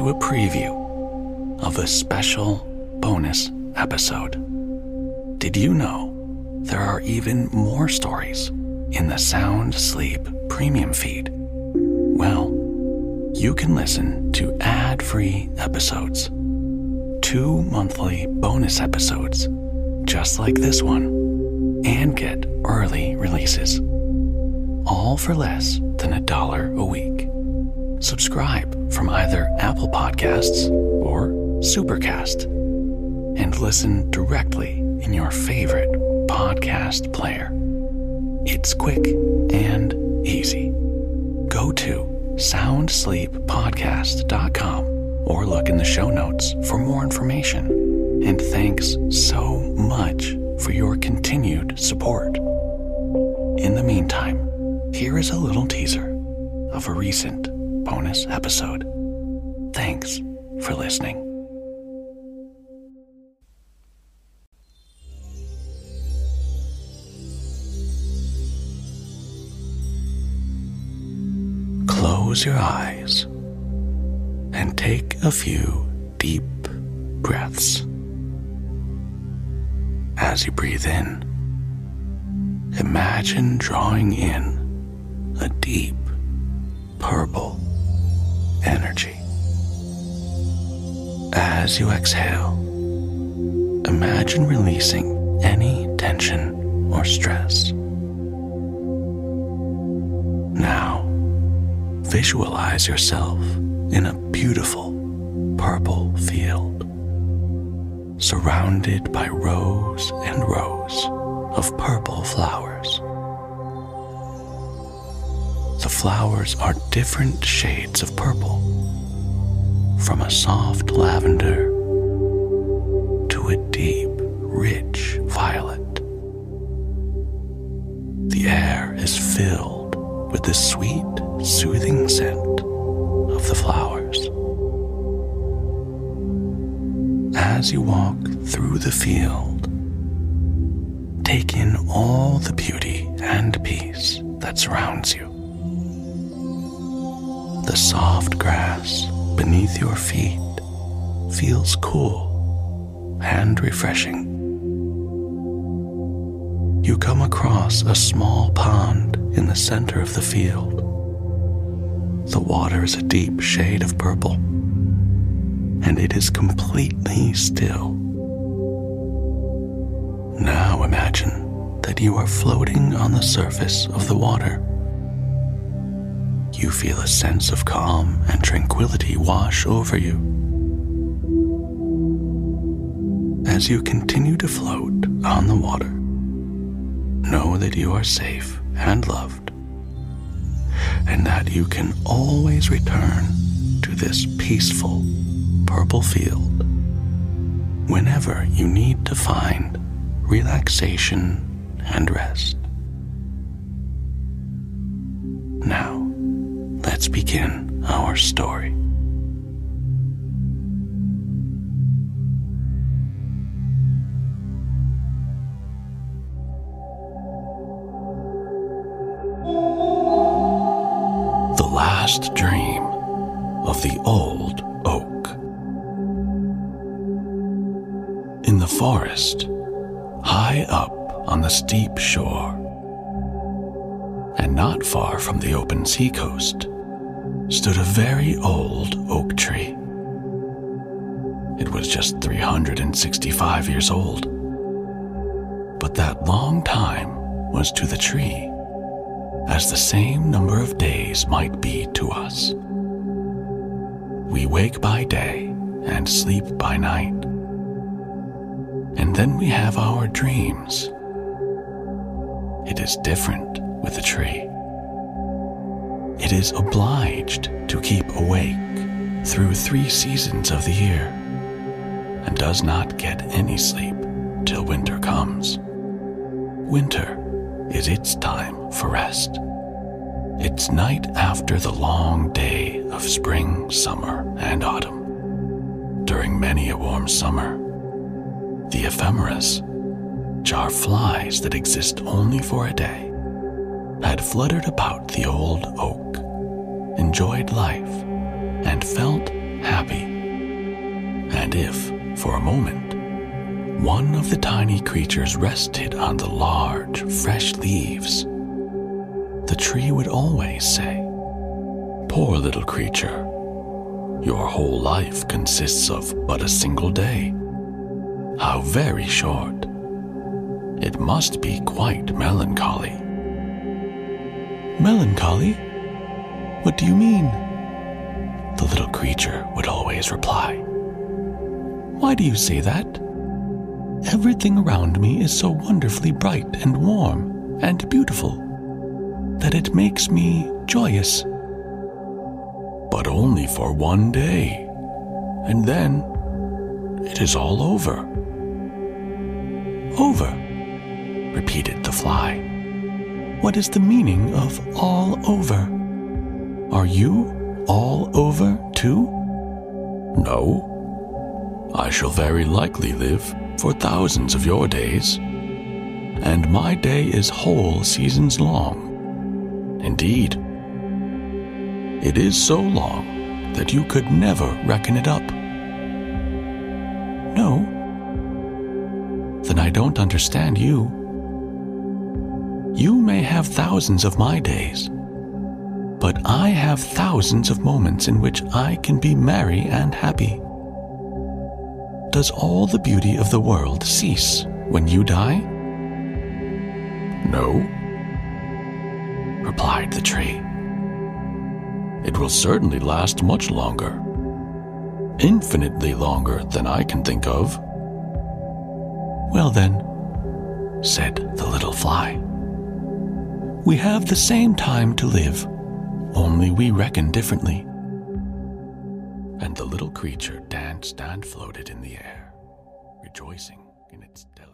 to a preview of a special bonus episode. Did you know there are even more stories in the Sound Sleep Premium feed? Well, you can listen to ad free episodes, two monthly bonus episodes, just like this one, and get early releases. All for less than a dollar a week. Subscribe from either Apple Podcasts or Supercast and listen directly in your favorite podcast player. It's quick and easy. Go to soundsleeppodcast.com or look in the show notes for more information. And thanks so much for your continued support. In the meantime, here is a little teaser of a recent bonus episode. Thanks for listening. Close your eyes and take a few deep breaths. As you breathe in, imagine drawing in a deep purple energy. As you exhale, imagine releasing any tension or stress. Now, visualize yourself in a beautiful purple field, surrounded by rows and rows of purple flowers. The flowers are different shades of purple, from a soft lavender to a deep, rich violet. The air is filled with the sweet, soothing scent of the flowers. As you walk through the field, take in all the beauty and peace that surrounds you. The soft grass beneath your feet feels cool and refreshing. You come across a small pond in the center of the field. The water is a deep shade of purple, and it is completely still. Now imagine that you are floating on the surface of the water. You feel a sense of calm and tranquility wash over you. As you continue to float on the water, know that you are safe and loved, and that you can always return to this peaceful purple field whenever you need to find relaxation and rest. Now, let's begin our story. The Last Dream of the Old Oak. In the forest, high up on the steep shore, and not far from the open seacoast, stood a very old oak tree. It was just 365 years old. But that long time was to the tree as the same number of days might be to us. We wake by day and sleep by night. And then we have our dreams. It is different with the tree. It is obliged to keep awake through three seasons of the year and does not get any sleep till winter comes. Winter is its time for rest. It's night after the long day of spring, summer, and autumn. During many a warm summer, the ephemeras, jar flies that exist only for a day, had fluttered about the old oak, enjoyed life, and felt happy. And if, for a moment, one of the tiny creatures rested on the large, fresh leaves, the tree would always say, Poor little creature, your whole life consists of but a single day. How very short. It must be quite melancholy. Melancholy? What do you mean? The little creature would always reply. Why do you say that? Everything around me is so wonderfully bright and warm and beautiful that it makes me joyous. But only for one day, and then it is all over. Over, repeated the fly. What is the meaning of all over? Are you all over too? No. I shall very likely live for thousands of your days, and my day is whole seasons long. Indeed, it is so long that you could never reckon it up. No. Then I don't understand you. You may have thousands of my days, but I have thousands of moments in which I can be merry and happy. Does all the beauty of the world cease when you die? No, replied the tree. It will certainly last much longer, infinitely longer than I can think of. Well, then, said the little fly, we have the same time to live, only we reckon differently. And the little creature danced and floated in the air, rejoicing in its delicate.